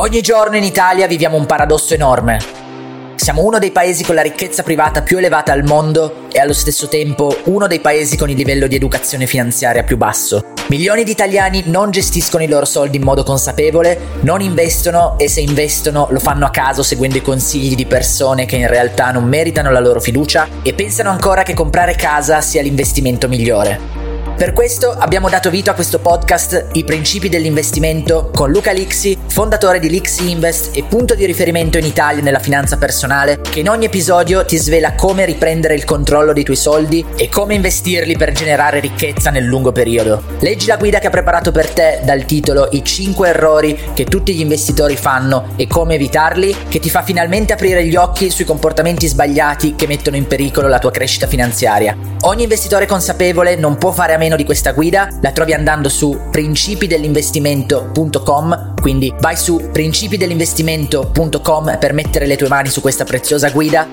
Ogni giorno in Italia viviamo un paradosso enorme. Siamo uno dei paesi con la ricchezza privata più elevata al mondo e allo stesso tempo uno dei paesi con il livello di educazione finanziaria più basso. Milioni di italiani non gestiscono i loro soldi in modo consapevole, non investono e se investono lo fanno a caso seguendo i consigli di persone che in realtà non meritano la loro fiducia e pensano ancora che comprare casa sia l'investimento migliore. Per questo abbiamo dato vita a questo podcast I principi dell'investimento con Luca Lixi, fondatore di Lixi Invest e punto di riferimento in Italia nella finanza personale, che in ogni episodio ti svela come riprendere il controllo dei tuoi soldi e come investirli per generare ricchezza nel lungo periodo. Leggi la guida che ha preparato per te dal titolo I 5 errori che tutti gli investitori fanno e come evitarli, che ti fa finalmente aprire gli occhi sui comportamenti sbagliati che mettono in pericolo la tua crescita finanziaria. Ogni investitore consapevole non può fare a meno di questa guida, la trovi andando su principidellinvestimento.com, quindi vai su principidellinvestimento.com per mettere le tue mani su questa preziosa guida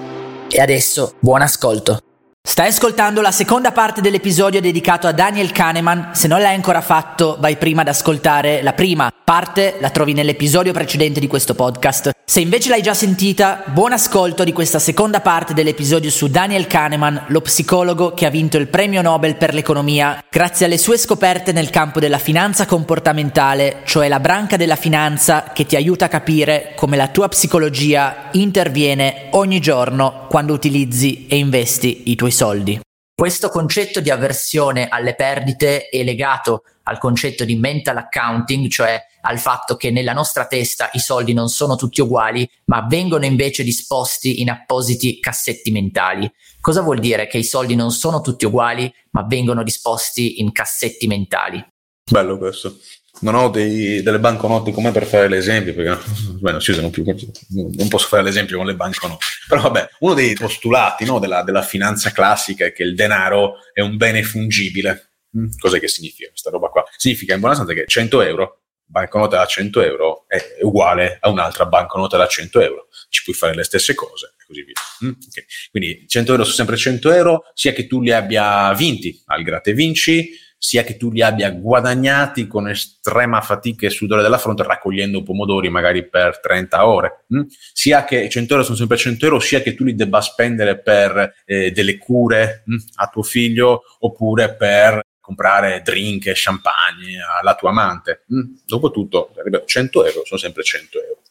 e adesso buon ascolto. Stai ascoltando la seconda parte dell'episodio dedicato a Daniel Kahneman. Se non l'hai ancora fatto, vai prima ad ascoltare la prima parte, la trovi nell'episodio precedente di questo podcast. Se invece l'hai già sentita, buon ascolto di questa seconda parte dell'episodio su Daniel Kahneman, lo psicologo che ha vinto il premio Nobel per l'economia grazie alle sue scoperte nel campo della finanza comportamentale, cioè la branca della finanza che ti aiuta a capire come la tua psicologia interviene ogni giorno quando utilizzi e investi i tuoi soldi. Questo concetto di avversione alle perdite è legato al concetto di mental accounting, cioè al fatto che nella nostra testa i soldi non sono tutti uguali, ma vengono invece disposti in appositi cassetti mentali. Cosa vuol dire che i soldi non sono tutti uguali, ma vengono disposti in cassetti mentali? Bello questo non ho dei, delle banconote come per fare l'esempio, perché beh, non si usano più, non posso fare l'esempio con le banconote. Però vabbè, uno dei postulati no, della, della, finanza classica è che il denaro è un bene fungibile. Mm, cos'è che significa questa roba qua? Significa in buona sostanza che 100 euro, banconota da 100 euro, è uguale a un'altra banconota da 100 euro. Ci puoi fare le stesse cose e così via. Mm, okay. Quindi 100 euro sono sempre 100 euro, sia che tu li abbia vinti al gratte vinci, sia che tu li abbia guadagnati con estrema fatica e sudore della fronte raccogliendo pomodori magari per 30 ore, mh? Mm? sia che 100 euro sono sempre 100 euro, sia che tu li debba spendere per eh, delle cure mh? Mm, a tuo figlio oppure per comprare drink e champagne alla tua amante. Mm? Dopotutto, 100 euro sono sempre 100 euro,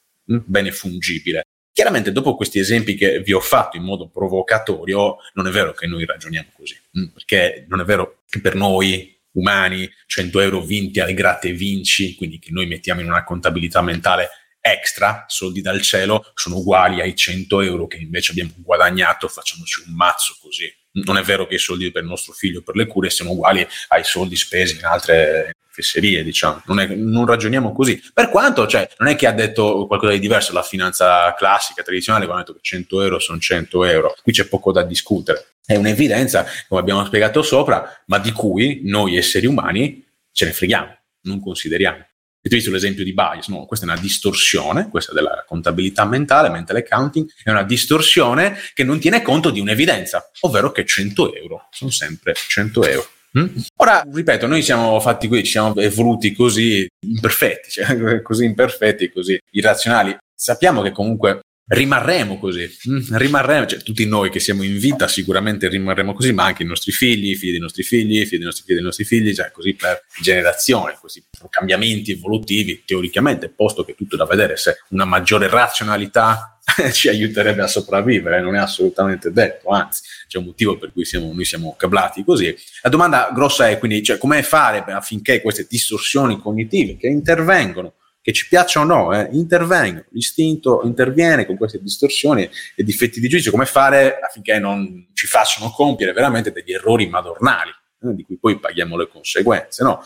bene fungibile. Chiaramente dopo questi esempi che vi ho fatto in modo provocatorio, non è vero che noi ragioniamo così, perché non è vero che per noi umani, 100 euro vinti alle gratte vinci, quindi che noi mettiamo in una contabilità mentale extra, soldi dal cielo, sono uguali ai 100 euro che invece abbiamo guadagnato facendoci un mazzo così. Non è vero che i soldi per il nostro figlio per le cure siano uguali ai soldi spesi in altre fesserie, diciamo. Non, è, non, ragioniamo così. Per quanto, cioè, non è che ha detto qualcosa di diverso la finanza classica, tradizionale, quando ha detto che 100 euro sono 100 euro. Qui c'è poco da discutere. È un'evidenza, come abbiamo spiegato sopra, ma di cui noi esseri umani ce ne freghiamo, non consideriamo. E hai visto l'esempio di bias, no? Questa è una distorsione, questa della contabilità mentale, mental accounting, è una distorsione che non tiene conto di un'evidenza, ovvero che 100 euro sono sempre 100 euro. Mm? Ora, ripeto, noi siamo fatti qui, ci siamo evoluti così imperfetti, cioè, così imperfetti, così irrazionali. Sappiamo che comunque rimarremo così, mm, rimarremo, cioè tutti noi che siamo in vita sicuramente rimarremo così, ma anche i nostri figli, i figli dei nostri figli, i figli dei nostri figli dei nostri figli, cioè così per generazioni, questi cambiamenti evolutivi teoricamente, posto che tutto da vedere se una maggiore razionalità ci aiuterebbe a sopravvivere, non è assolutamente detto, anzi c'è un motivo per cui siamo, noi siamo cablati così. La domanda grossa è quindi cioè, come fare affinché queste distorsioni cognitive che intervengono che ci piacciono o no, eh, intervengono, l'istinto interviene con queste distorsioni e difetti di giudizio, come fare affinché non ci facciano compiere veramente degli errori madornali, eh, di cui poi paghiamo le conseguenze, no?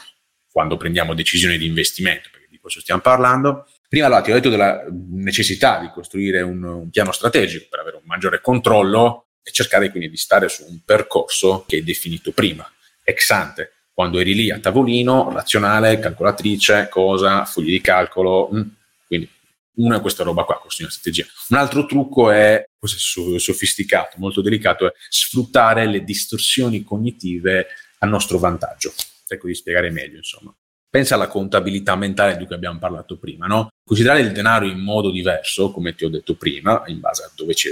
quando prendiamo decisioni di investimento, perché di questo stiamo parlando. Prima allora, ti ho detto della necessità di costruire un, un piano strategico per avere un maggiore controllo e cercare quindi di stare su un percorso che è definito prima, ex ante, quando eri lì a tavolino, razionale, calcolatrice, cosa, fogli di calcolo. Mm. Quindi una è questa roba qua, costruire una strategia. Un altro trucco è, questo è sofisticato, molto delicato, è sfruttare le distorsioni cognitive a nostro vantaggio. Ecco di spiegare meglio, insomma. Pensa alla contabilità mentale di cui abbiamo parlato prima, no? Considerare il denaro in modo diverso, come ti ho detto prima, in base a dove ci,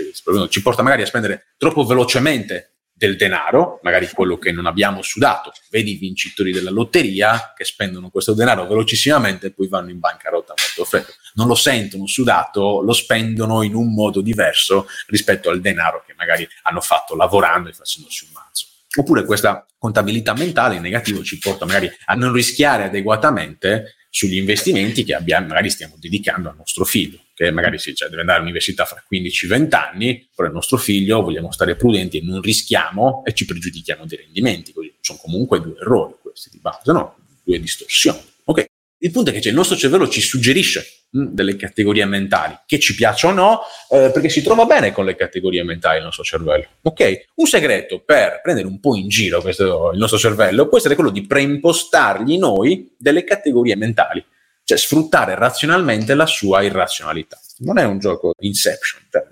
ci porta magari a spendere troppo velocemente del denaro, magari quello che non abbiamo sudato. Vedi i vincitori della lotteria che spendono questo denaro velocissimamente e poi vanno in bancarotta molto freddo. Non lo sentono sudato, lo spendono in un modo diverso rispetto al denaro che magari hanno fatto lavorando e facendosi un mazzo. Oppure questa contabilità mentale in negativo ci porta magari a non rischiare adeguatamente sugli investimenti che abbiamo, magari stiamo dedicando al nostro figlio, che magari sì, cioè deve andare all'università fra 15-20 anni, però il nostro figlio vogliamo stare prudenti e non rischiamo e ci pregiudichiamo dei rendimenti. Sono comunque due errori questi di base, no? Due distorsioni. Ok? Il punto è che cioè, il nostro cervello ci suggerisce delle categorie mentali, che ci piacciono o no, eh, perché si trova bene con le categorie mentali il nostro cervello. Ok? Un segreto per prendere un po' in giro questo, il nostro cervello può essere quello di preimpostargli noi delle categorie mentali, cioè sfruttare razionalmente la sua irrazionalità. Non è un gioco Inception, cioè,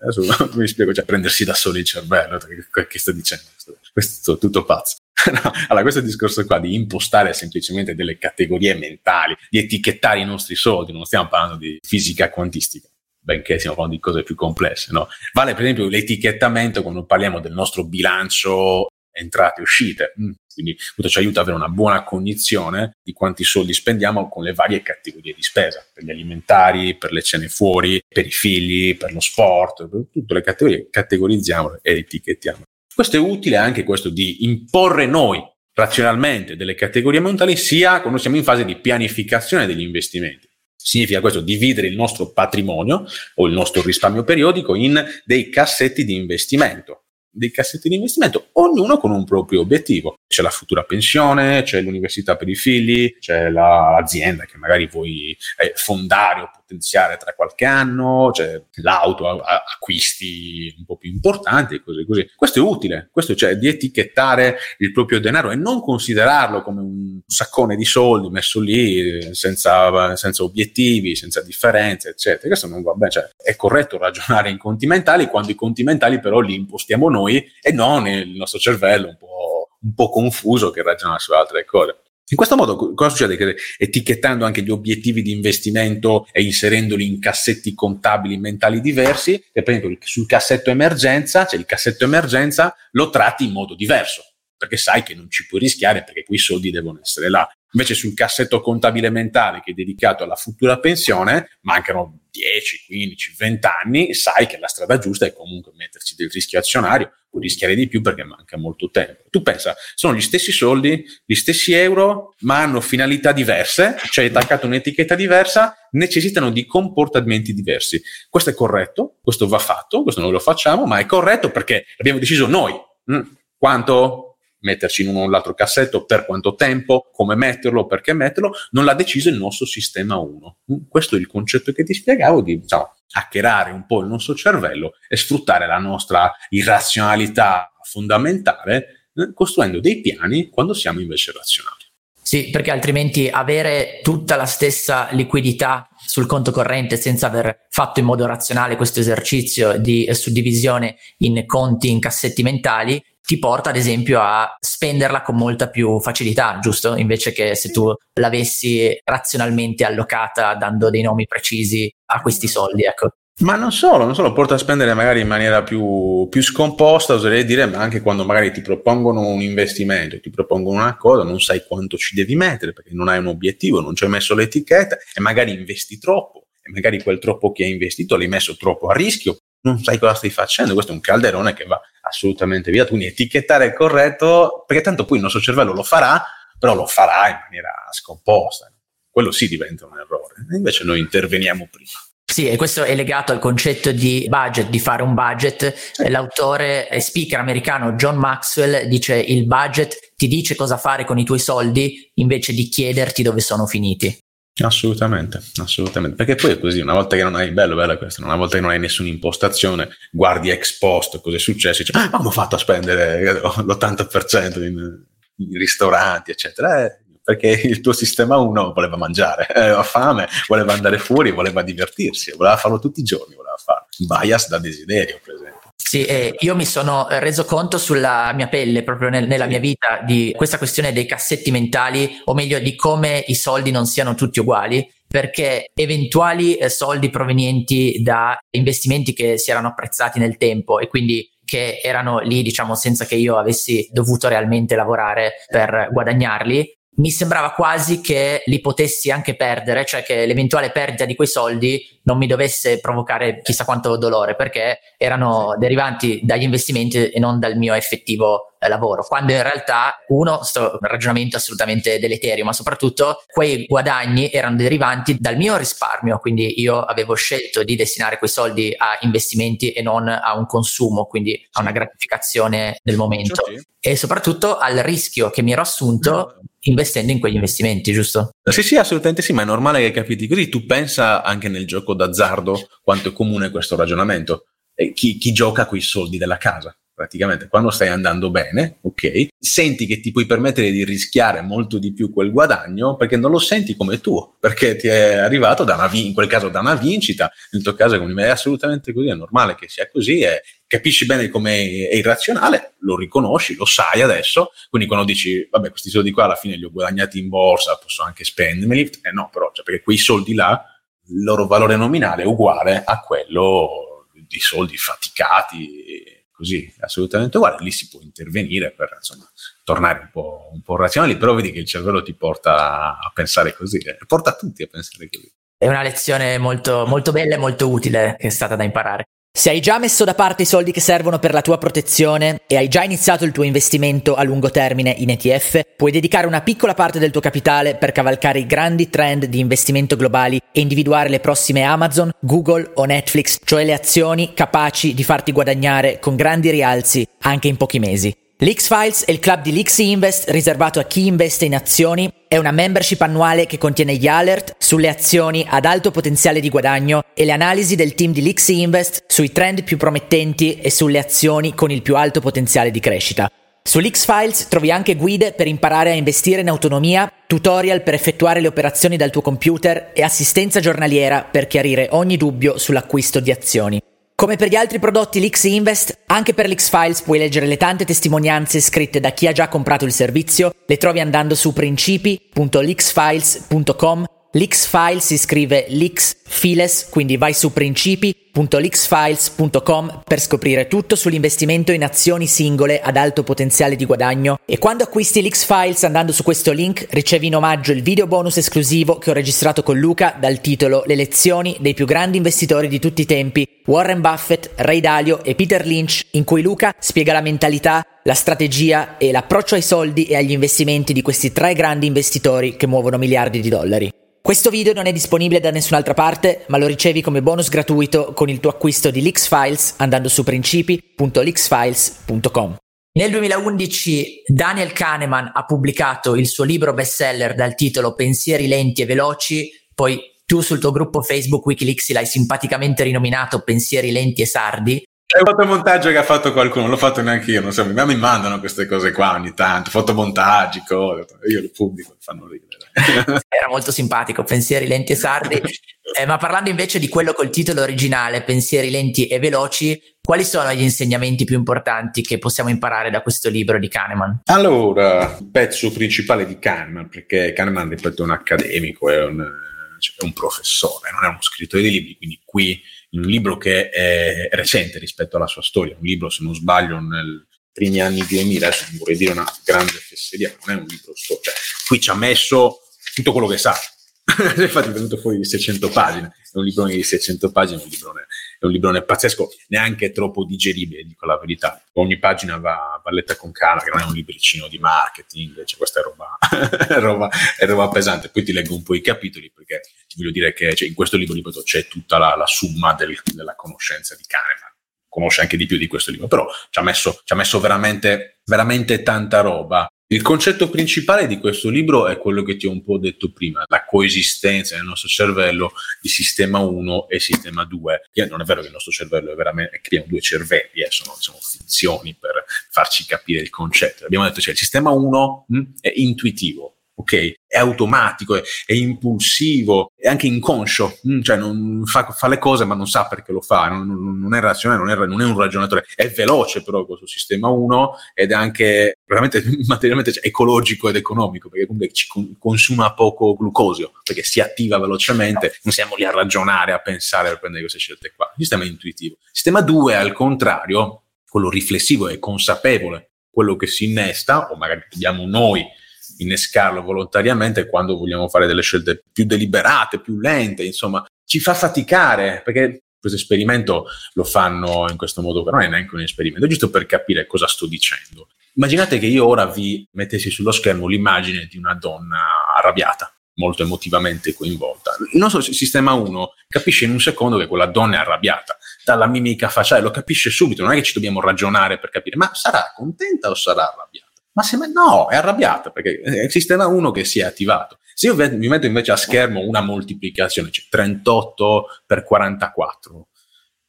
vi spiego, cioè prendersi da solo il cervello, che, che sto dicendo? Questo è tutto pazzo. No, allora, questo discorso qua di impostare semplicemente delle categorie mentali, di etichettare i nostri soldi, non stiamo parlando di fisica quantistica, benché stiamo parlando di cose più complesse, no? Vale per esempio l'etichettamento quando parliamo del nostro bilancio entrate e uscite. Mm. Quindi questo ci aiuta ad avere una buona cognizione di quanti soldi spendiamo con le varie categorie di spesa, per gli alimentari, per le cene fuori, per i figli, per lo sport, per tutte le categorie, categorizziamo e etichettiamo. Questo è utile anche questo di imporre noi razionalmente delle categorie mentali sia quando siamo in fase di pianificazione degli investimenti. Significa questo dividere il nostro patrimonio o il nostro risparmio periodico in dei cassetti di investimento dei cassetti di investimento, ognuno con un proprio obiettivo. C'è la futura pensione, c'è l'università per i figli, c'è la, l'azienda che magari vuoi fondare o potenziare tra qualche anno, c'è l'auto, acquisti un po' più importanti e così così. Questo è utile, questo cioè di etichettare il proprio denaro e non considerarlo come un saccone di soldi messo lì senza, senza obiettivi, senza differenze, eccetera. Questo non va bene, cioè, è corretto ragionare in conti mentali quando i conti mentali però li impostiamo noi e non il nostro cervello un po', un po confuso che ragiona su altre cose. In questo modo cosa succede? Che etichettando anche gli obiettivi di investimento e inserendoli in cassetti contabili mentali diversi, per esempio sul cassetto emergenza, cioè il cassetto emergenza lo tratti in modo diverso, perché sai che non ci puoi rischiare perché quei soldi devono essere là. Invece sul cassetto contabile mentale che è dedicato alla futura pensione, mancano 10, 15, 20 anni, sai che la strada giusta è comunque metterci del rischio azionario, puoi rischiare di più perché manca molto tempo. Tu pensa, sono gli stessi soldi, gli stessi euro, ma hanno finalità diverse, cioè è attaccata un'etichetta diversa, necessitano di comportamenti diversi. Questo è corretto, questo va fatto, questo noi lo facciamo, ma è corretto perché abbiamo deciso noi. Mm, quanto metterci in uno o l'altro cassetto, per quanto tempo, come metterlo, perché metterlo, non l'ha deciso il nostro sistema 1. Mm, questo è il concetto che ti spiegavo di diciamo, hackerare un po' il nostro cervello e sfruttare la nostra irrazionalità fondamentale eh, costruendo dei piani quando siamo invece razionali. Sì, perché altrimenti avere tutta la stessa liquidità sul conto corrente senza aver fatto in modo razionale questo esercizio di suddivisione in conti, in cassetti mentali, ti porta ad esempio a spenderla con molta più facilità, giusto? Invece che se tu l'avessi razionalmente allocata dando dei nomi precisi a questi soldi, ecco. Ma non solo, non solo, porta a spendere magari in maniera più, più, scomposta, oserei dire, ma anche quando magari ti propongono un investimento, ti propongono una cosa, non sai quanto ci devi mettere perché non hai un obiettivo, non ci hai messo l'etichetta e magari investi troppo e magari quel troppo che hai investito l'hai messo troppo a rischio, non sai cosa stai facendo, questo è un calderone che va assolutamente via, quindi etichettare è corretto, perché tanto poi il nostro cervello lo farà, però lo farà in maniera scomposta. Quello sì diventa un errore, invece noi interveniamo prima. Sì, e questo è legato al concetto di budget, di fare un budget. L'autore e speaker americano John Maxwell dice il budget ti dice cosa fare con i tuoi soldi invece di chiederti dove sono finiti. Assolutamente, assolutamente. Perché poi è così, una volta che non hai, bello, bello questo, una volta che non hai nessuna impostazione, guardi ex post cosa è successo, dici, ah, come ho fatto a spendere l'80% in, in ristoranti, eccetera. Eh, perché il tuo sistema 1 voleva mangiare, aveva fame, voleva andare fuori, voleva divertirsi, voleva farlo tutti i giorni, voleva farlo. Bias da desiderio, per esempio. Sì, eh, io mi sono reso conto sulla mia pelle, proprio nel, nella mia vita, di questa questione dei cassetti mentali, o meglio di come i soldi non siano tutti uguali, perché eventuali eh, soldi provenienti da investimenti che si erano apprezzati nel tempo e quindi che erano lì, diciamo, senza che io avessi dovuto realmente lavorare per guadagnarli, mi sembrava quasi che li potessi anche perdere, cioè che l'eventuale perdita di quei soldi non mi dovesse provocare chissà quanto dolore, perché erano derivanti dagli investimenti e non dal mio effettivo eh, lavoro, quando in realtà uno, sto ragionamento assolutamente deleterio, ma soprattutto quei guadagni erano derivanti dal mio risparmio, quindi io avevo scelto di destinare quei soldi a investimenti e non a un consumo, quindi a una gratificazione del momento. E soprattutto al rischio che mi ero assunto investendo in quegli investimenti, giusto? Sì, sì, assolutamente sì, ma è normale che capiti così. Tu pensa anche nel gioco d'azzardo quanto è comune questo ragionamento. Chi, chi gioca con soldi della casa? Praticamente quando stai andando bene, ok, senti che ti puoi permettere di rischiare molto di più quel guadagno perché non lo senti come tuo, perché ti è arrivato da una, in quel caso da una vincita, nel tuo caso è assolutamente così, è normale che sia così, è, capisci bene come è irrazionale, lo riconosci, lo sai adesso, quindi quando dici, vabbè, questi soldi qua alla fine li ho guadagnati in borsa, posso anche spendermeli, eh no, però, cioè, perché quei soldi là, il loro valore nominale è uguale a quello di soldi faticati così, assolutamente uguale, lì si può intervenire per insomma, tornare un po', un po' razionali, però vedi che il cervello ti porta a pensare così, eh, porta tutti a pensare così. È una lezione molto, molto bella e molto utile che è stata da imparare. Se hai già messo da parte i soldi che servono per la tua protezione e hai già iniziato il tuo investimento a lungo termine in ETF, puoi dedicare una piccola parte del tuo capitale per cavalcare i grandi trend di investimento globali e individuare le prossime Amazon, Google o Netflix, cioè le azioni capaci di farti guadagnare con grandi rialzi anche in pochi mesi. L'X-Files è il club di l'X Invest riservato a chi investe in azioni. È una membership annuale che contiene gli alert sulle azioni ad alto potenziale di guadagno e le analisi del team di l'X Invest sui trend più promettenti e sulle azioni con il più alto potenziale di crescita. Sull'X-Files trovi anche guide per imparare a investire in autonomia, tutorial per effettuare le operazioni dal tuo computer e assistenza giornaliera per chiarire ogni dubbio sull'acquisto di azioni. Come per gli altri prodotti l'X Invest, anche per l'X Files puoi leggere le tante testimonianze scritte da chi ha già comprato il servizio, le trovi andando su principi.lxfiles.com L'X File si scrive l'X Files, quindi vai su principi.lxfiles.com per scoprire tutto sull'investimento in azioni singole ad alto potenziale di guadagno e quando acquisti l'X Files andando su questo link ricevi in omaggio il video bonus esclusivo che ho registrato con Luca dal titolo Le lezioni dei più grandi investitori di tutti i tempi, Warren Buffett, Ray Dalio e Peter Lynch, in cui Luca spiega la mentalità, la strategia e l'approccio ai soldi e agli investimenti di questi tre grandi investitori che muovono miliardi di dollari. Questo video non è disponibile da nessun'altra parte, ma lo ricevi come bonus gratuito con il tuo acquisto di Lixfiles andando su principi.lixfiles.com. Nel 2011 Daniel Kahneman ha pubblicato il suo libro bestseller dal titolo Pensieri lenti e veloci, poi tu sul tuo gruppo Facebook Wikileaks l'hai simpaticamente rinominato Pensieri lenti e sardi. È un fotomontaggio che ha fatto qualcuno, l'ho fatto neanche io, non so, mi mandano queste cose qua ogni tanto, fotomontaggi, cose, io le pubblico, fanno ridere. Era molto simpatico, pensieri lenti e sardi. Eh, ma parlando invece di quello col titolo originale, pensieri lenti e veloci, quali sono gli insegnamenti più importanti che possiamo imparare da questo libro di Kahneman? Allora, il pezzo principale di Kahneman, perché Kahneman, ripeto, è un accademico, è un, cioè, è un professore, non è uno scrittore di libri, quindi qui in un libro che è recente rispetto alla sua storia, un libro, se non sbaglio, nel primi anni 2000, adesso non vorrei dire una grande fesseria, non è un libro storico, cioè, qui ci ha messo tutto quello che sa. Infatti è venuto fuori di 600 pagine, è un librone di 600 pagine, è un librone, è un librone pazzesco, neanche troppo digeribile, dico la verità. Ogni pagina va, va letta con calma, che non è un libricino di marketing, cioè questa è roba, è roba, è roba pesante. Poi ti leggo un po' i capitoli, perché voglio dire che cioè, in questo libro ripeto, c'è tutta la, la summa del, della conoscenza di Kahneman conosce anche di più di questo libro, però ci ha messo, ci ha messo veramente, veramente tanta roba. Il concetto principale di questo libro è quello che ti ho un po' detto prima, la coesistenza nel nostro cervello di sistema 1 e sistema 2. Non è vero che il nostro cervello è veramente, creiamo due cervelli, eh, sono diciamo, finzioni per farci capire il concetto. Abbiamo detto, cioè, il sistema 1 mh, hm, è intuitivo, ok? È automatico, è, è, impulsivo, è anche inconscio, mm, cioè non fa, fa, le cose ma non sa perché lo fa, non, non, non è razionale, non è, non è, un ragionatore, è veloce però questo sistema 1 ed è anche veramente materialmente cioè, ecologico ed economico perché comunque ci consuma poco glucosio, perché si attiva velocemente, non siamo lì a ragionare, a pensare per prendere queste scelte qua. Sistema intuitivo. Sistema 2 al contrario, quello riflessivo e consapevole, quello che si innesta, o magari dobbiamo noi innescarlo volontariamente quando vogliamo fare delle scelte più deliberate, più lente, insomma, ci fa faticare perché questo esperimento lo fanno in questo modo, però non è neanche un esperimento, è giusto per capire cosa sto dicendo. Immaginate che io ora vi mettessi sullo schermo l'immagine di una donna arrabbiata, molto emotivamente coinvolta. Il nostro sistema 1 capisce in un secondo che quella donna è arrabbiata, dalla mimica facciale lo capisce subito, non è che ci dobbiamo ragionare per capire, ma sarà contenta o sarà arrabbiata? Ma se me, no, è arrabbiata perché il sistema 1 che si è attivato. Se io mi metto invece a schermo una moltiplicazione, cioè 38 per 44,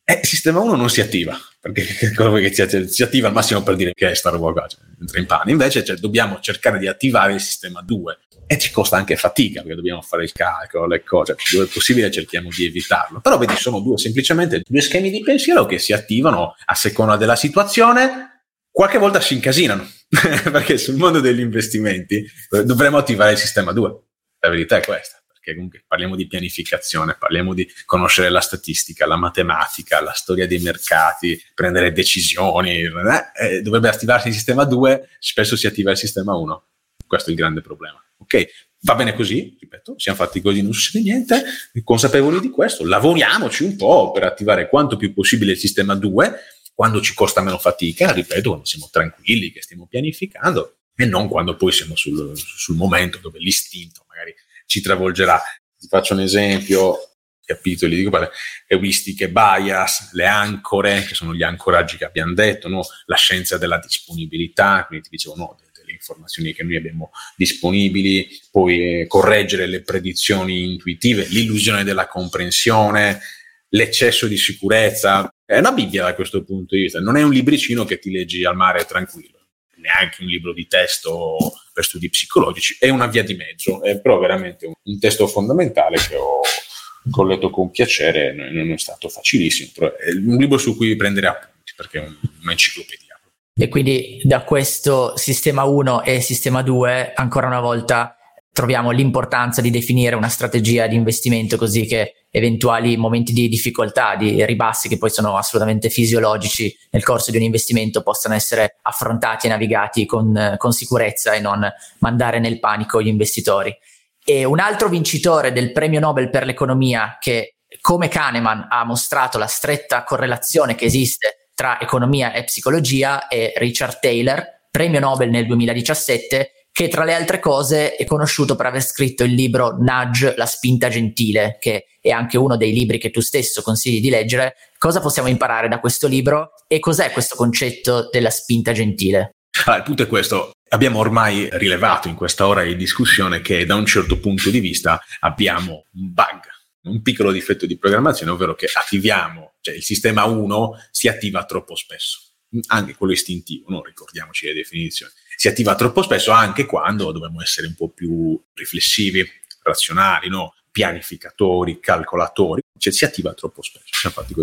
eh, sistema 1 non si attiva, perché si, si, attiva al massimo per dire che è sta roba qua, cioè, entra in pane. Invece cioè, dobbiamo cercare di attivare il sistema 2 e ci costa anche fatica perché dobbiamo fare il calcolo, le cose, cioè, dove è possibile cerchiamo di evitarlo. Però vedi, sono due, semplicemente due schemi di pensiero che si attivano a seconda della situazione qualche volta si incasinano, perché sul mondo degli investimenti eh, dovremmo attivare il sistema 2. La verità è questa, perché comunque parliamo di pianificazione, parliamo di conoscere la statistica, la matematica, la storia dei mercati, prendere decisioni. Eh, eh dovrebbe attivarsi il sistema 2, spesso si attiva il sistema 1. Questo è il grande problema. Ok, va bene così, ripeto, siamo fatti così, non succede niente, consapevoli di questo, lavoriamoci un po' per attivare quanto più possibile il sistema 2 quando ci costa meno fatica, ripeto, quando siamo tranquilli, che stiamo pianificando, e non quando poi siamo sul, sul momento dove l'istinto magari ci travolgerà. Ti faccio un esempio, capitoli, beh, euristiche bias, le ancore, che sono gli ancoraggi che abbiamo detto, no? la scienza della disponibilità, quindi ti dicevo, no, delle informazioni che noi abbiamo disponibili, poi eh, correggere le predizioni intuitive, l'illusione della comprensione, l'eccesso di sicurezza. È una Bibbia da questo punto di vista, non è un libricino che ti leggi al mare tranquillo, neanche un libro di testo per studi psicologici, è una via di mezzo, è però veramente un, un testo fondamentale che ho, letto con piacere, non è stato facilissimo, però è un libro su cui prendere appunti perché è un'enciclopedia. E quindi da questo sistema 1 e sistema 2, ancora una volta, troviamo l'importanza di definire una strategia di investimento così che eventuali momenti di difficoltà, di ribassi che poi sono assolutamente fisiologici nel corso di un investimento possano essere affrontati e navigati con, con sicurezza e non mandare nel panico gli investitori. E un altro vincitore del premio Nobel per l'economia che come Kahneman ha mostrato la stretta correlazione che esiste tra economia e psicologia è Richard Taylor, premio Nobel nel 2017 che tra le altre cose è conosciuto per aver scritto il libro Nudge, la spinta gentile, che è anche uno dei libri che tu stesso consigli di leggere. Cosa possiamo imparare da questo libro e cos'è questo concetto della spinta gentile? Ah, il punto è questo. Abbiamo ormai rilevato in questa ora di discussione che da un certo punto di vista abbiamo un bug, un piccolo difetto di programmazione, ovvero che attiviamo, cioè il sistema 1 si attiva troppo spesso, anche quello istintivo, no? ricordiamoci le definizioni si attiva troppo spesso anche quando dobbiamo essere un po' più riflessivi, razionali, no? pianificatori, calcolatori, cioè si attiva troppo spesso. Infatti,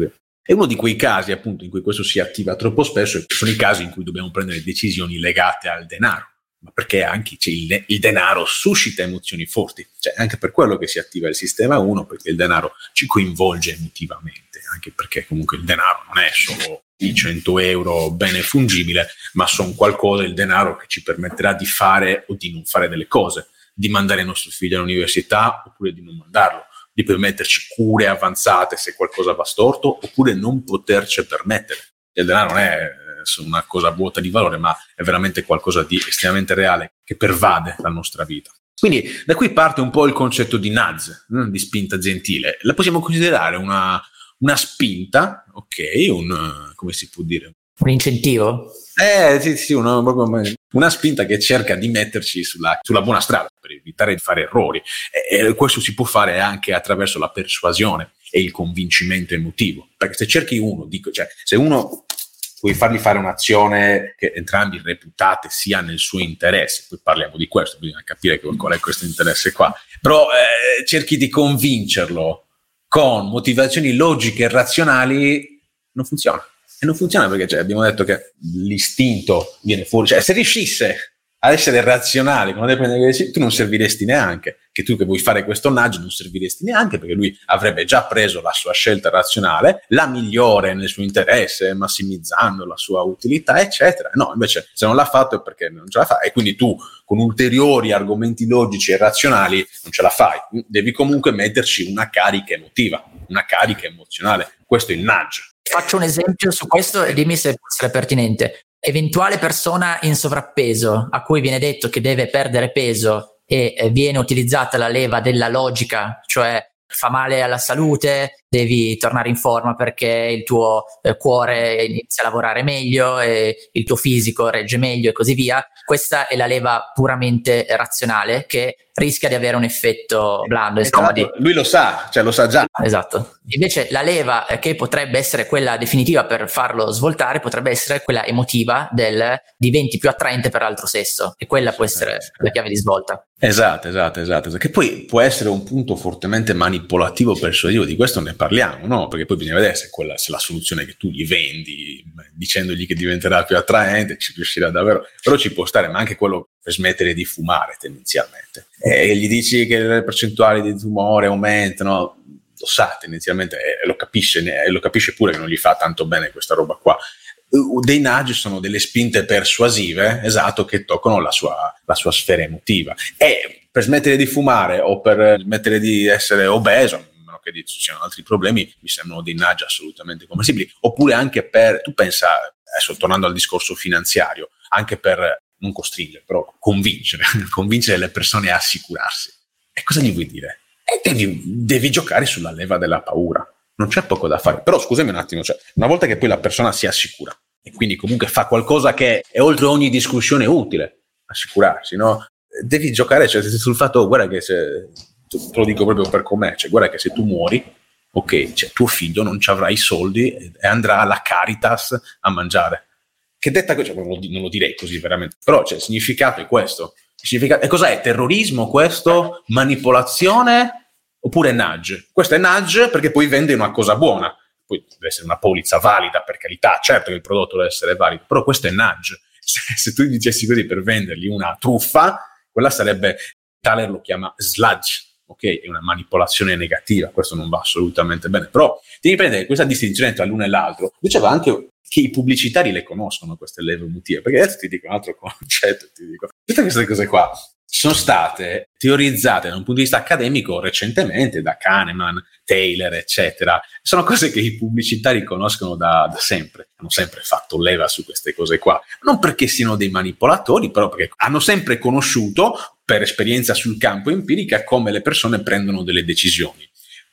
è uno di quei casi appunto in cui questo si attiva troppo spesso e sono i casi in cui dobbiamo prendere decisioni legate al denaro, ma perché anche cioè, il, il, denaro suscita emozioni forti, cioè anche per quello che si attiva il sistema 1, perché il denaro ci coinvolge emotivamente, anche perché comunque il denaro non è solo i 100 euro bene fungibile, ma sono qualcosa, il denaro che ci permetterà di fare o di non fare delle cose, di mandare il nostro figlio all'università oppure di non mandarlo, di permetterci cure avanzate se qualcosa va storto oppure non poterci permettere. Il denaro non è eh, una cosa vuota di valore, ma è veramente qualcosa di estremamente reale che pervade la nostra vita. Quindi da qui parte un po' il concetto di nudge, di spinta gentile. La possiamo considerare una, una spinta, ok, un, come si può dire? Un incentivo? Eh sì, sì, una, una spinta che cerca di metterci sulla, sulla, buona strada per evitare di fare errori. E, e questo si può fare anche attraverso la persuasione e il convincimento emotivo. Perché se cerchi uno, dico, cioè, se uno puoi fargli fare un'azione che entrambi reputate sia nel suo interesse, poi parliamo di questo, bisogna capire qual è questo interesse qua, però eh, cerchi di convincerlo con motivazioni logiche e razionali, non funziona. E non funziona perché cioè, abbiamo detto che l'istinto viene fuori, cioè se riuscisse ad essere razionale quando devi tu non serviresti neanche, che tu che vuoi fare questo nudge non serviresti neanche perché lui avrebbe già preso la sua scelta razionale, la migliore nel suo interesse, massimizzando la sua utilità, eccetera. No, invece se non l'ha fatto è perché non ce la fa e quindi tu con ulteriori argomenti logici e razionali non ce la fai. Devi comunque metterci una carica emotiva, una carica emozionale. Questo è il nudge. Faccio un esempio su questo e dimmi se può essere pertinente eventuale persona in sovrappeso a cui viene detto che deve perdere peso e eh, viene utilizzata la leva della logica, cioè fa male alla salute, devi tornare in forma perché il tuo eh, cuore inizia a lavorare meglio e il tuo fisico regge meglio e così via. Questa è la leva puramente razionale che rischia di avere un effetto blando. Insomma, di... Lui lo sa, cioè lo sa già. Esatto. Invece la leva che potrebbe essere quella definitiva per farlo svoltare potrebbe essere quella emotiva del diventi più attraente per l'altro sesso e quella può essere la chiave di svolta. Esatto, esatto, esatto. Che poi può essere un punto fortemente manipolativo persuasivo, di questo ne parliamo, no? Perché poi bisogna vedere se, quella, se la soluzione che tu gli vendi, dicendogli che diventerà più attraente, ci riuscirà davvero. Però ci può stare, ma anche quello per smettere di fumare tendenzialmente. E gli dici che le percentuali di tumore aumentano, lo sa tendenzialmente e lo capisce, e lo capisce pure che non gli fa tanto bene questa roba qua. Dei nudge sono delle spinte persuasive, esatto, che toccano la sua, la sua sfera emotiva. E per smettere di fumare o per smettere di essere obeso, che ci siano altri problemi, mi sembrano dei nudge assolutamente comprensibili. Oppure anche per, tu pensa, adesso tornando al discorso finanziario, anche per non costringere, però convincere, convincere le persone a assicurarsi. E cosa gli vuoi dire? E devi, devi, giocare sulla leva della paura. Non c'è poco da fare. Però scusami un attimo, cioè, una volta che poi la persona si assicura e quindi comunque fa qualcosa che è oltre ogni discussione utile, assicurarsi, no? Devi giocare cioè, sul fatto, guarda che se, te lo dico proprio per com'è, cioè, guarda che se tu muori, ok, cioè, tuo figlio non ci avrà i soldi e andrà alla Caritas a mangiare che detta cioè, non, lo, non lo direi così veramente, però cioè, il significato è questo. Significato, e cos'è? Terrorismo questo? Manipolazione? Oppure nudge? Questo è nudge perché poi vende una cosa buona. Poi deve essere una polizza valida, per carità, certo che il prodotto deve essere valido, però questo è nudge. Se, se tu dicessi così per vendergli una truffa, quella sarebbe, Thaler lo chiama sludge, ok? È una manipolazione negativa, questo non va assolutamente bene. Però devi prendere questa distinzione tra l'uno e l'altro. Diceva anche che i pubblicitari le conoscono queste leve emotive, perché adesso ti dico un altro concetto, ti dico, tutte queste cose qua sono state teorizzate da un punto di vista accademico recentemente da Kahneman, Taylor, eccetera. Sono cose che i pubblicitari conoscono da, da, sempre, hanno sempre fatto leva su queste cose qua. Non perché siano dei manipolatori, però perché hanno sempre conosciuto, per esperienza sul campo empirica, come le persone prendono delle decisioni.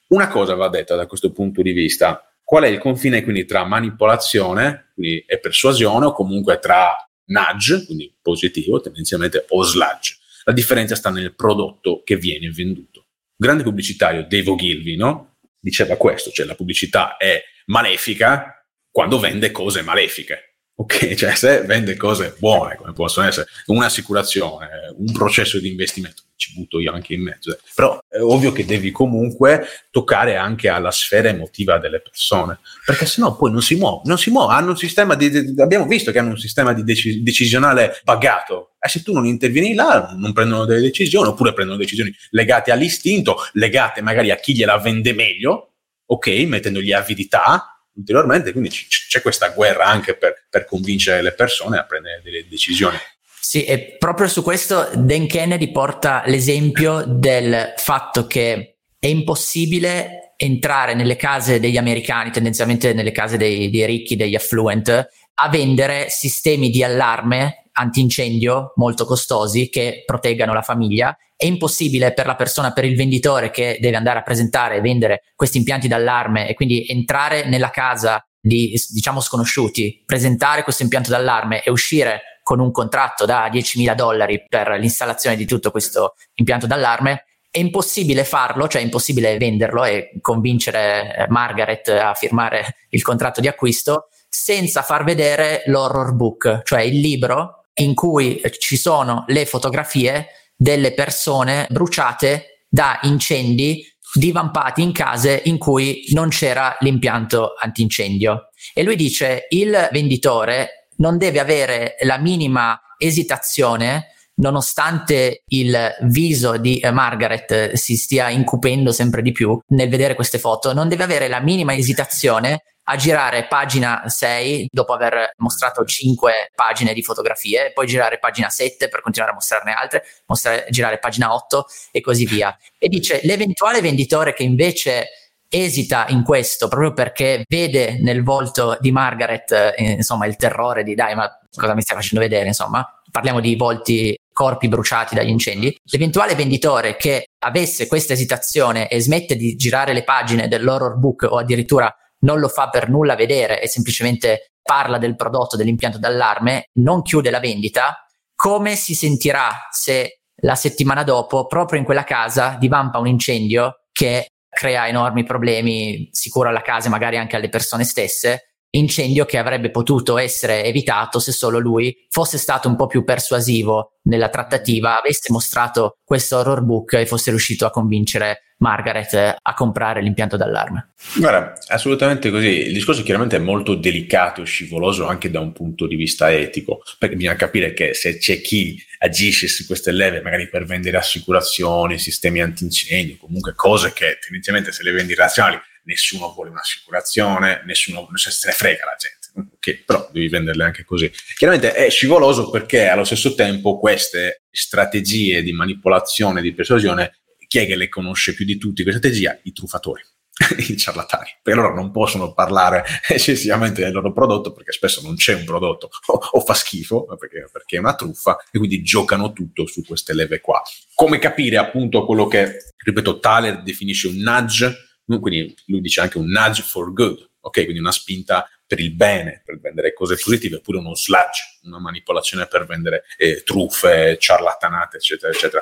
Una cosa va detta da questo punto di vista, qual è il confine quindi tra manipolazione quindi, e persuasione o comunque tra nudge, quindi positivo tendenzialmente, o sludge. La differenza sta nel prodotto che viene venduto. Il grande pubblicitario Dave Ogilvy no? diceva questo, cioè la pubblicità è malefica quando vende cose malefiche. Ok, cioè se vende cose buone, come possono essere un'assicurazione, un processo di investimento, ci butto io anche in mezzo, però è ovvio che devi comunque toccare anche alla sfera emotiva delle persone, perché sennò poi non si muove, non si muove, hanno un sistema di, abbiamo visto che hanno un sistema di dec- decisionale pagato, e se tu non intervieni là non prendono delle decisioni, oppure prendono decisioni legate all'istinto, legate magari a chi gliela vende meglio, ok, mettendogli avidità, ulteriormente, quindi c- c'è questa guerra anche per, per convincere le persone a prendere delle decisioni. Sì, e proprio su questo Dan Kennedy porta l'esempio del fatto che è impossibile entrare nelle case degli americani, tendenzialmente nelle case dei, dei ricchi, degli affluent, a vendere sistemi di allarme antincendio molto costosi che proteggano la famiglia. È impossibile per la persona, per il venditore che deve andare a presentare e vendere questi impianti d'allarme e quindi entrare nella casa di diciamo sconosciuti, presentare questo impianto d'allarme e uscire con un contratto da 10.000 dollari per l'installazione di tutto questo impianto d'allarme, è impossibile farlo, cioè è impossibile venderlo e convincere eh, Margaret a firmare il contratto di acquisto senza far vedere l'horror book, cioè il libro in cui ci sono le fotografie delle persone bruciate da incendi divampati in case in cui non c'era l'impianto antincendio. E lui dice il venditore non deve avere la minima esitazione nonostante il viso di Margaret si stia incupendo sempre di più nel vedere queste foto, non deve avere la minima esitazione a girare pagina 6 dopo aver mostrato 5 pagine di fotografie, poi girare pagina 7 per continuare a mostrarne altre, mostrare, girare pagina 8 e così via. E dice l'eventuale venditore che invece esita in questo proprio perché vede nel volto di Margaret eh, insomma il terrore di dai ma cosa mi stai facendo vedere insomma parliamo di volti corpi bruciati dagli incendi l'eventuale venditore che avesse questa esitazione e smette di girare le pagine dell'horror book o addirittura non lo fa per nulla vedere e semplicemente parla del prodotto, dell'impianto d'allarme, non chiude la vendita, come si sentirà se la settimana dopo, proprio in quella casa, divampa un incendio che crea enormi problemi sicuro alla casa e magari anche alle persone stesse incendio che avrebbe potuto essere evitato se solo lui fosse stato un po' più persuasivo nella trattativa, avesse mostrato questo horror book e fosse riuscito a convincere Margaret a comprare l'impianto d'allarme. Guarda, assolutamente così. Il discorso chiaramente è molto delicato e scivoloso anche da un punto di vista etico, perché bisogna capire che se c'è chi agisce su queste leve, magari per vendere assicurazioni, sistemi antincendio, comunque cose che tendenzialmente se le vendi razionali nessuno vuole un'assicurazione, nessuno se ne frega la gente. Ok, però devi venderle anche così. Chiaramente è scivoloso perché allo stesso tempo queste strategie di manipolazione, di persuasione, chi è che le conosce più di tutti queste strategie? I truffatori i ciarlatani, per loro non possono parlare eccessivamente del loro prodotto perché spesso non c'è un prodotto o, o fa schifo perché, perché, è una truffa e quindi giocano tutto su queste leve qua. Come capire appunto quello che, ripeto, Thaler definisce un nudge quindi lui dice anche un nudge for good, ok? Quindi una spinta per il bene, per vendere cose positive, oppure uno sludge, una manipolazione per vendere eh, truffe, ciarlatanate, eccetera, eccetera.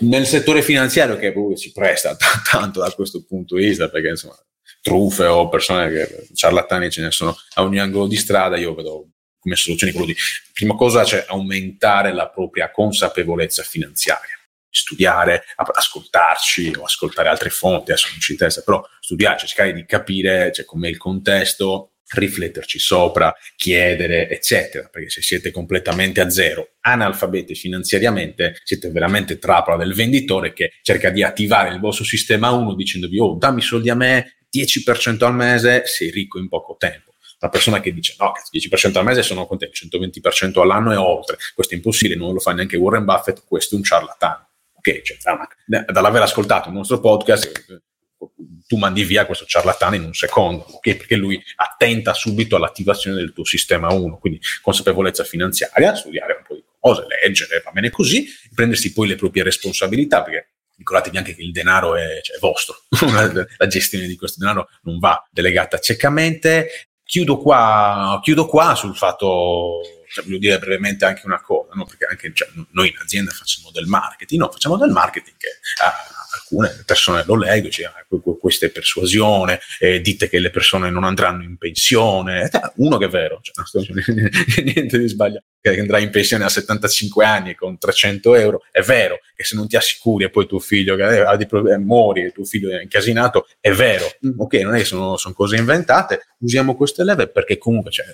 Nel settore finanziario che uh, si presta t- tanto da questo punto di vista, perché insomma, truffe o persone che ciarlatani ce ne sono a ogni angolo di strada, io vedo come soluzioni quello di, prima cosa, cioè aumentare la propria consapevolezza finanziaria. Studiare, ascoltarci o ascoltare altre fonti, adesso non ci interessa, però studiare, cercare di capire cioè, com'è il contesto, rifletterci sopra, chiedere, eccetera, perché se siete completamente a zero, analfabeti finanziariamente, siete veramente trappola del venditore che cerca di attivare il vostro sistema 1 dicendovi, oh, dammi soldi a me, 10% al mese, sei ricco in poco tempo. La persona che dice no, 10% al mese sono contento, 120% all'anno e oltre, questo è impossibile, non lo fa neanche Warren Buffett, questo è un ciarlatano. Che cioè, dall'aver ascoltato il nostro podcast tu mandi via questo ciarlatano in un secondo, okay? perché lui attenta subito all'attivazione del tuo sistema 1, quindi consapevolezza finanziaria, studiare un po' di cose, leggere, va bene così, prendersi poi le proprie responsabilità, perché ricordatevi anche che il denaro è, cioè, è vostro, la gestione di questo denaro non va delegata ciecamente. Chiudo qua, chiudo qua sul fatto cioè, voglio dire brevemente anche una cosa, no? perché anche cioè, noi in azienda facciamo del marketing, no, facciamo del marketing che ah, alcune persone lo leggono, cioè, questa è persuasione, eh, dite che le persone non andranno in pensione, uno che è vero, cioè, niente di sbagliato, che andrà in pensione a 75 anni con 300 euro, è vero che se non ti assicuri e poi tuo figlio ha dei problemi, muori e tuo figlio è incasinato, è vero, mm, ok, non è che sono, sono cose inventate, usiamo queste leve perché comunque cioè,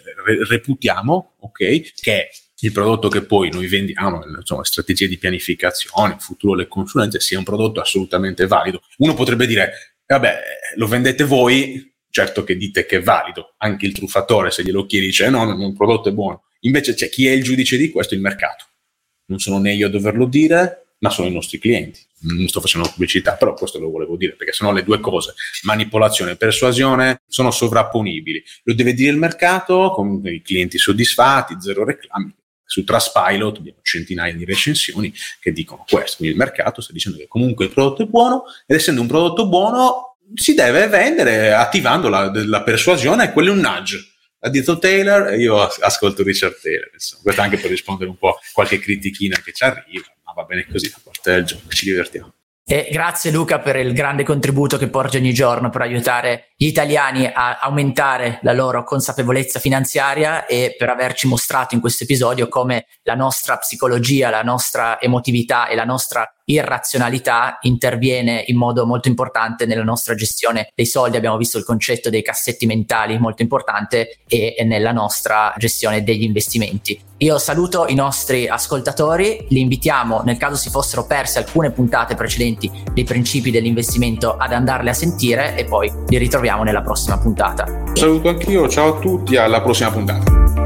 reputiamo, ok, che il prodotto che poi noi vendiamo, insomma, strategie di pianificazione, futuro le consulenze, sia un prodotto assolutamente valido. Uno potrebbe dire, vabbè, lo vendete voi, certo che dite che è valido, anche il truffatore se glielo chiedi dice no, no, il prodotto è buono. Invece c'è chi è il giudice di questo? Il mercato. Non sono né io a doverlo dire, ma sono i nostri clienti. Non sto facendo pubblicità, però questo lo volevo dire, perché sennò le due cose, manipolazione e persuasione, sono sovrapponibili. Lo deve dire il mercato, con i clienti soddisfatti, zero reclami, su Trustpilot abbiamo centinaia di recensioni che dicono questo. Quindi il mercato sta dicendo che comunque il prodotto è buono ed essendo un prodotto buono si deve vendere attivando la, la persuasione, quello è un nudge. Ha detto Taylor e io ascolto Richard Taylor. Insomma. Questo anche per rispondere un po' a qualche critichina che ci arriva, ma va bene così, a parte del gioco, ci divertiamo. E grazie Luca per il grande contributo che porti ogni giorno per aiutare gli italiani a aumentare la loro consapevolezza finanziaria e per averci mostrato in questo episodio come la nostra psicologia, la nostra emotività e la nostra irrazionalità interviene in modo molto importante nella nostra gestione dei soldi. Abbiamo visto il concetto dei cassetti mentali molto importante e nella nostra gestione degli investimenti. Io saluto i nostri ascoltatori, li invitiamo nel caso si fossero perse alcune puntate precedenti dei principi dell'investimento ad andarle a sentire e poi li ritroviamo nella prossima puntata. Saluto anch'io, ciao a tutti, alla prossima puntata.